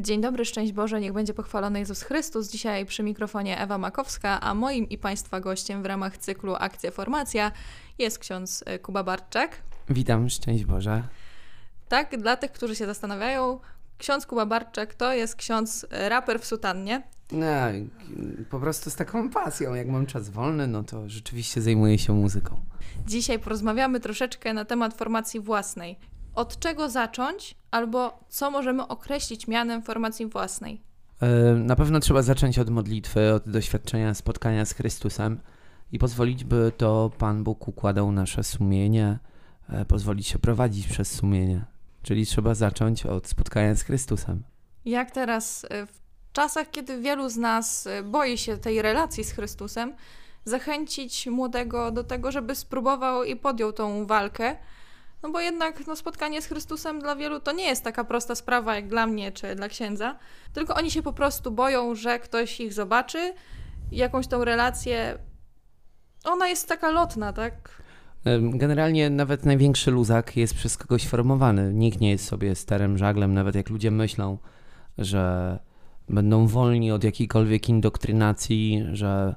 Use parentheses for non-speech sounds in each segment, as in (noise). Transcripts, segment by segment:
Dzień dobry, szczęść Boże, niech będzie pochwalony Jezus Chrystus. Dzisiaj przy mikrofonie Ewa Makowska, a moim i Państwa gościem w ramach cyklu Akcja Formacja jest ksiądz e, Kuba Barczak. Witam, szczęść Boże. Tak, dla tych, którzy się zastanawiają, ksiądz Kuba Barczak to jest ksiądz e, raper w sutannie. No, po prostu z taką pasją. Jak mam czas wolny, no to rzeczywiście zajmuję się muzyką. Dzisiaj porozmawiamy troszeczkę na temat formacji własnej. Od czego zacząć, albo co możemy określić mianem formacji własnej? E, na pewno trzeba zacząć od modlitwy, od doświadczenia spotkania z Chrystusem i pozwolić, by to Pan Bóg układał nasze sumienie, e, pozwolić się prowadzić przez sumienie. Czyli trzeba zacząć od spotkania z Chrystusem. Jak teraz e, w czasach, kiedy wielu z nas boi się tej relacji z Chrystusem, zachęcić młodego do tego, żeby spróbował i podjął tą walkę? No bo jednak no, spotkanie z Chrystusem dla wielu to nie jest taka prosta sprawa jak dla mnie czy dla księdza, tylko oni się po prostu boją, że ktoś ich zobaczy, jakąś tą relację. Ona jest taka lotna, tak? Generalnie nawet największy luzak jest przez kogoś formowany. Nikt nie jest sobie starym żaglem, nawet jak ludzie myślą, że będą wolni od jakiejkolwiek indoktrynacji, że,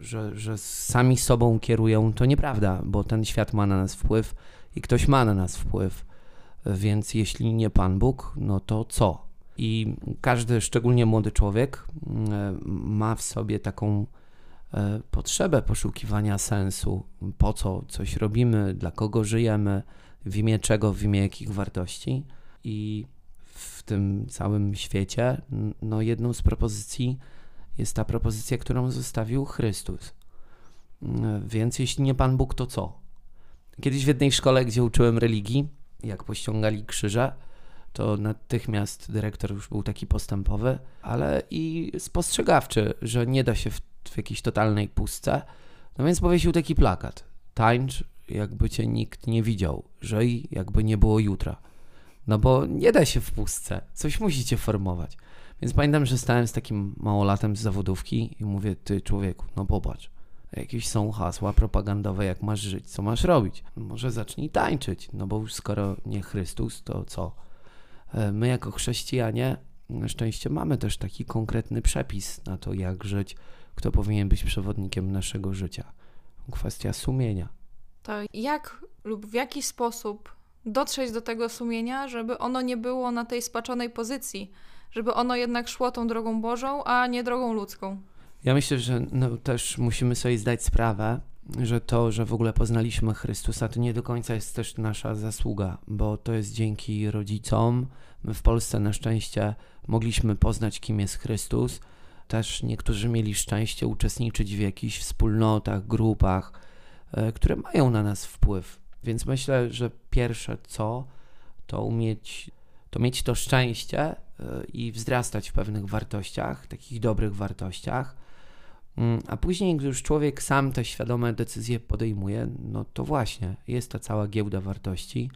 że, że sami sobą kierują. To nieprawda, bo ten świat ma na nas wpływ i ktoś ma na nas wpływ. Więc jeśli nie Pan Bóg, no to co? I każdy, szczególnie młody człowiek, mm, ma w sobie taką e, potrzebę poszukiwania sensu, po co coś robimy, dla kogo żyjemy, w imię czego, w imię jakich wartości. I w tym całym świecie, no jedną z propozycji jest ta propozycja, którą zostawił Chrystus. Mm, więc jeśli nie Pan Bóg, to co? Kiedyś w jednej szkole, gdzie uczyłem religii, jak pościągali krzyże, to natychmiast dyrektor już był taki postępowy, ale i spostrzegawczy, że nie da się w, w jakiejś totalnej pustce. No więc powiesił taki plakat. Tańcz, jakby cię nikt nie widział. Żyj, jakby nie było jutra. No bo nie da się w pustce. Coś musicie formować. Więc pamiętam, że stałem z takim małolatem z zawodówki i mówię, ty człowieku, no popatrz jakieś są hasła propagandowe, jak masz żyć, co masz robić. Może zacznij tańczyć, no bo już skoro nie Chrystus, to co? E, my jako chrześcijanie na szczęście mamy też taki konkretny przepis na to, jak żyć, kto powinien być przewodnikiem naszego życia. Kwestia sumienia. To jak lub w jaki sposób dotrzeć do tego sumienia, żeby ono nie było na tej spaczonej pozycji, żeby ono jednak szło tą drogą Bożą, a nie drogą ludzką? Ja myślę, że no, też musimy sobie zdać sprawę, że to, że w ogóle poznaliśmy Chrystusa, to nie do końca jest też nasza zasługa, bo to jest dzięki rodzicom. My w Polsce na szczęście mogliśmy poznać, kim jest Chrystus. Też niektórzy mieli szczęście uczestniczyć w jakichś wspólnotach, grupach, e, które mają na nas wpływ. Więc myślę, że pierwsze co, to umieć, to mieć to szczęście e, i wzrastać w pewnych wartościach, takich dobrych wartościach a później, gdy już człowiek sam te świadome decyzje podejmuje, no to właśnie jest ta cała giełda wartości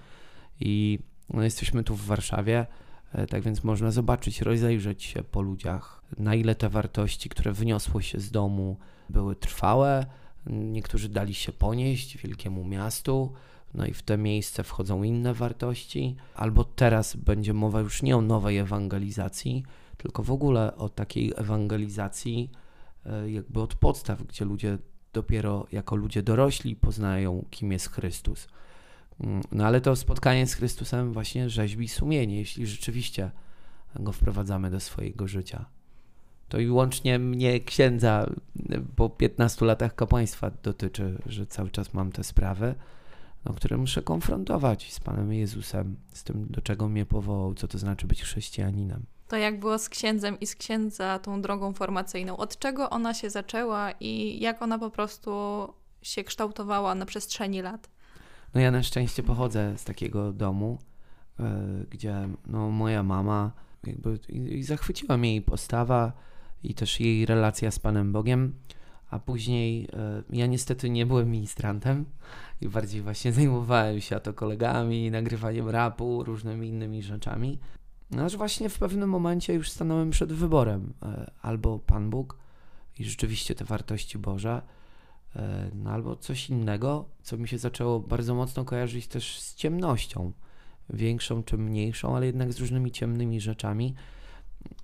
i no, jesteśmy tu w Warszawie, e, tak więc można zobaczyć, rozejrzeć się po ludziach, na ile te wartości, które wyniosło się z domu, były trwałe. Niektórzy dali się ponieść wielkiemu miastu, no i w te miejsce wchodzą inne wartości, albo teraz będzie mowa już nie o nowej ewangelizacji, tylko w ogóle o takiej ewangelizacji jakby od podstaw, gdzie ludzie dopiero jako ludzie dorośli poznają, kim jest Chrystus. Mm, no ale to spotkanie z Chrystusem właśnie rzeźbi sumienie, jeśli rzeczywiście go wprowadzamy do swojego życia. To i łącznie mnie, księdza, po 15 latach kapłaństwa dotyczy, że cały czas mam te sprawy, no, które muszę konfrontować z Panem Jezusem, z tym, do czego mnie powołał, co to znaczy być chrześcijaninem to jak było z księdzem i z księdza tą drogą formacyjną? Od czego ona się zaczęła i jak ona po prostu się kształtowała na przestrzeni lat? No ja na szczęście pochodzę z takiego domu, yy, gdzie no, moja mama jakby i, i zachwyciła mnie jej postawa i też jej relacja z Panem Bogiem, a później yy, ja niestety nie byłem ministrantem i bardziej właśnie zajmowałem się to kolegami, nagrywaniem rapu, różnymi innymi rzeczami. No aż właśnie w pewnym momencie już stanąłem przed wyborem e, albo Pan Bóg i rzeczywiście te wartości Boże, no albo coś innego, co mi się zaczęło bardzo mocno kojarzyć też z ciemnością, większą czy mniejszą, ale jednak z różnymi ciemnymi rzeczami.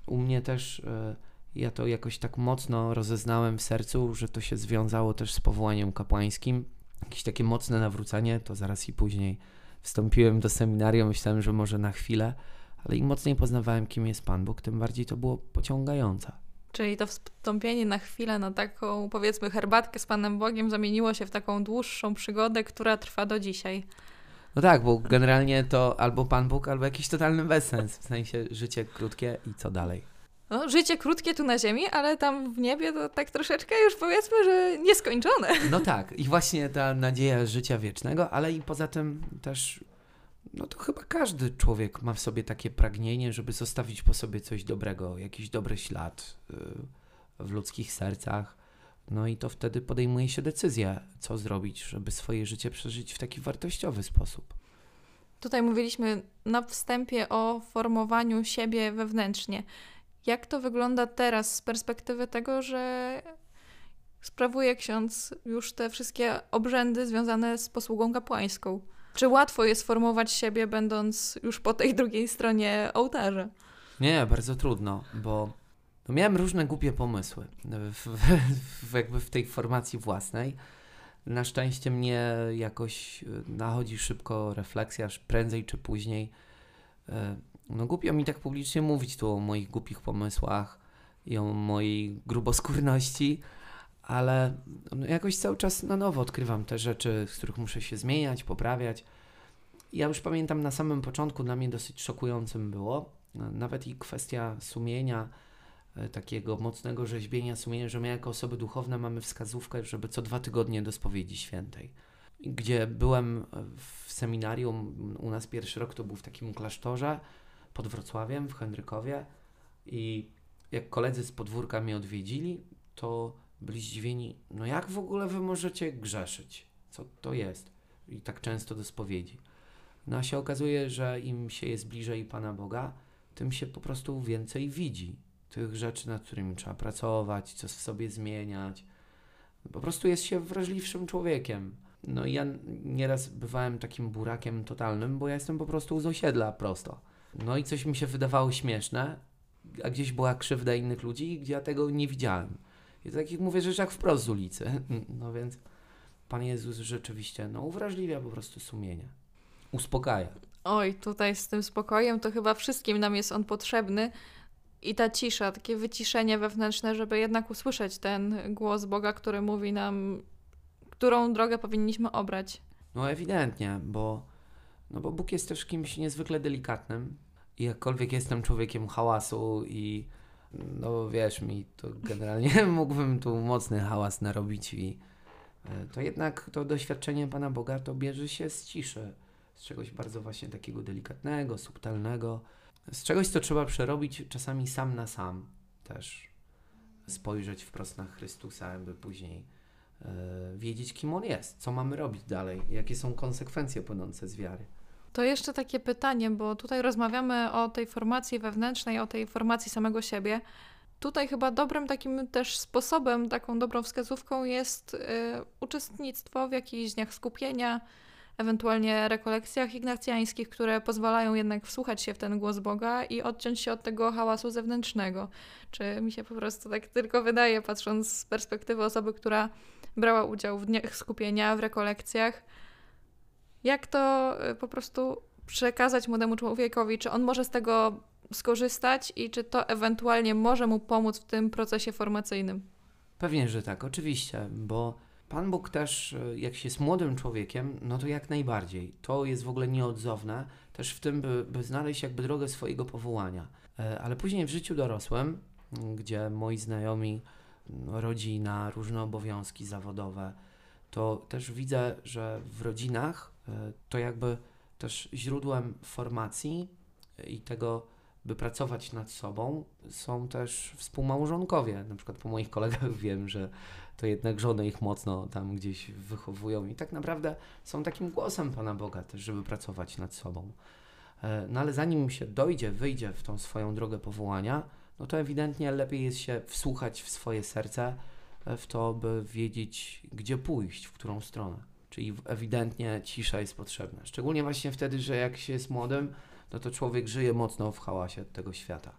u mnie też e, ja to jakoś tak mocno rozeznałem w sercu, że to się związało też z powołaniem kapłańskim. Jakieś takie mocne nawrócenie, to zaraz i później wstąpiłem do seminarium, myślałem, że może na chwilę, ale im mocniej poznawałem, kim jest Pan Bóg, tym bardziej to było pociągające. Czyli to wstąpienie na chwilę na taką, powiedzmy, herbatkę z Panem Bogiem zamieniło się w taką dłuższą przygodę, która trwa do dzisiaj. No tak, bo generalnie to albo Pan Bóg, albo jakiś totalny bezsens, w sensie życie krótkie i co dalej. No, życie krótkie tu na ziemi, ale tam w niebie to tak troszeczkę już powiedzmy, że nieskończone. No tak, i właśnie ta nadzieja życia wiecznego, ale i poza tym też, no to chyba każdy człowiek ma w sobie takie pragnienie, żeby zostawić po sobie coś dobrego, jakiś dobry ślad y, w ludzkich sercach. No i to wtedy podejmuje się decyzję, co zrobić, żeby swoje życie przeżyć w taki wartościowy sposób. Tutaj mówiliśmy na wstępie o formowaniu siebie wewnętrznie. Jak to wygląda teraz z perspektywy tego, że sprawuje ksiądz już te wszystkie obrzędy związane z posługą kapłańską? Czy łatwo jest formować siebie, będąc już po tej drugiej stronie ołtarza? Nie, bardzo trudno, bo miałem różne głupie pomysły w, w, jakby w tej formacji własnej. Na szczęście mnie jakoś nachodzi szybko refleksja, prędzej czy później. E, no głupio mi tak publicznie mówić tu o moich głupich pomysłach i o mojej gruboskórności, ale no jakoś cały czas na nowo odkrywam te rzeczy, z których muszę się zmieniać, poprawiać. Ja już pamiętam na samym początku dla mnie dosyć szokującym było, nawet i kwestia sumienia, e, takiego mocnego rzeźbienia sumienia, że my jako osoby duchowne mamy wskazówkę, żeby co dwa tygodnie do spowiedzi świętej. Gdzie byłem w seminarium, u nas pierwszy rok to był w takim klasztorze, pod Wrocławiem, w Henrykowie i jak koledzy z podwórka mnie odwiedzili, to byli zdziwieni, no jak w ogóle wy możecie grzeszyć? Co to jest? I tak często do spowiedzi. No a się okazuje, że im się jest bliżej Pana Boga, tym się po prostu więcej widzi. Tych rzeczy, nad którymi trzeba pracować, co w sobie zmieniać. Po prostu jest się wrażliwszym człowiekiem. No i ja nieraz bywałem takim burakiem totalnym, bo ja jestem po prostu z osiedla prosto. No i coś mi się wydawało śmieszne, a gdzieś była krzywda innych ludzi, gdzie ja tego nie widziałem. I to takich mówię rzeczach wprost z ulicy. (laughs) No więc Pan Jezus rzeczywiście no, uwrażliwia po prostu sumienie. Uspokaja. Oj, tutaj z tym spokojem to chyba wszystkim nam jest on potrzebny. I ta cisza, takie wyciszenie wewnętrzne, żeby jednak usłyszeć ten głos Boga, który mówi nam, którą drogę powinniśmy obrać. No ewidentnie, bo, no bo Bóg jest też kimś niezwykle delikatnym, i jakkolwiek jestem człowiekiem hałasu i no wiesz mi, to generalnie (laughs) mógłbym tu mocny hałas narobić i e, to jednak to doświadczenie Pana Boga to bierze się z ciszy, z czegoś bardzo właśnie takiego delikatnego, subtelnego, z czegoś, co trzeba przerobić czasami sam na sam też, spojrzeć wprost na Chrystusa, by później yy, wiedzieć, kim On jest, co mamy robić dalej, jakie są konsekwencje płynące z wiary. To jeszcze takie pytanie, bo tutaj rozmawiamy o tej formacji wewnętrznej, o tej formacji samego siebie. Tutaj chyba dobrym takim też sposobem, taką dobrą wskazówką jest y, uczestnictwo w jakichś dniach skupienia, ewentualnie rekolekcjach ignacjańskich, które pozwalają jednak wsłuchać się w ten głos Boga i odciąć się od tego hałasu zewnętrznego. Czy mi się po prostu tak tylko wydaje, patrząc z perspektywy osoby, która brała udział w dniach skupienia, w rekolekcjach, jak to y, po prostu przekazać młodemu człowiekowi, czy on może z tego skorzystać i czy to ewentualnie może mu pomóc w tym procesie formacyjnym? Pewnie, że tak, oczywiście, bo Pan Bóg też, y, jak się jest młodym człowiekiem, no to jak najbardziej. To jest w ogóle nieodzowne, też w tym, by, by znaleźć jakby drogę swojego powołania. E, ale później w życiu dorosłym, gdzie moi znajomi, no, rodzina, różne obowiązki zawodowe, to też widzę, że w rodzinach to jakby też źródłem formacji i tego, by pracować nad sobą, są też współmałżonkowie. Na przykład po moich kolegach (laughs) wiem, że to jednak żony ich mocno tam gdzieś wychowują i tak naprawdę są takim głosem Pana Boga też, żeby pracować nad sobą. E, no ale zanim się dojdzie, wyjdzie w tą swoją drogę powołania, no to ewidentnie lepiej jest się wsłuchać w swoje serce, w to, by wiedzieć, gdzie pójść, w którą stronę. Czyli ewidentnie cisza jest potrzebna. Szczególnie właśnie wtedy, że jak się jest młodym, no to człowiek żyje mocno w hałasie tego świata.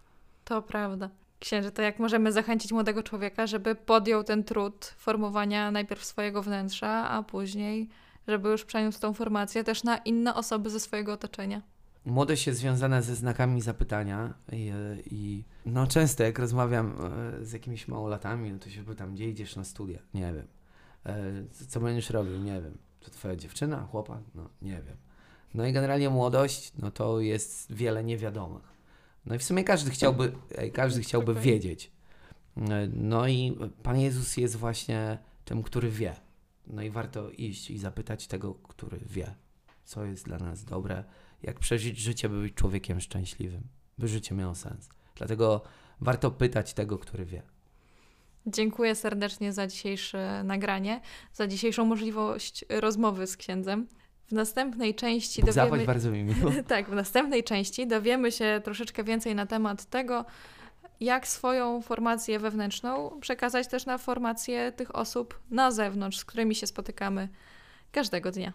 To prawda. Księże, to jak możemy zachęcić młodego człowieka, żeby podjął ten trud formowania najpierw swojego wnętrza, a później, żeby już przeniósł tą formację też na inne osoby ze swojego otoczenia. Młodość jest związana ze znakami zapytania i, i no często jak rozmawiam e, z jakimiś małolatami, no to się pytam, gdzie idziesz na studia? Nie wiem. E, co będziesz robił? Nie wiem. To twoja dziewczyna, chłopak? No nie wiem. No i generalnie młodość, no to jest wiele niewiadomych. No i w sumie każdy chciałby, każdy chciałby wiedzieć. No i Pan Jezus jest właśnie tym, który wie. No i warto iść i zapytać tego, który wie, co jest dla nas dobre, jak przeżyć życie, by być człowiekiem szczęśliwym, by życie miało sens. Dlatego warto pytać tego, który wie. Dziękuję serdecznie za dzisiejsze nagranie, za dzisiejszą możliwość rozmowy z księdzem. W następnej części dowiemy... bardzo mi miło. (laughs) Tak, w następnej części dowiemy się troszeczkę więcej na temat tego, jak swoją formację wewnętrzną przekazać też na formację tych osób na zewnątrz, z którymi się spotykamy każdego dnia.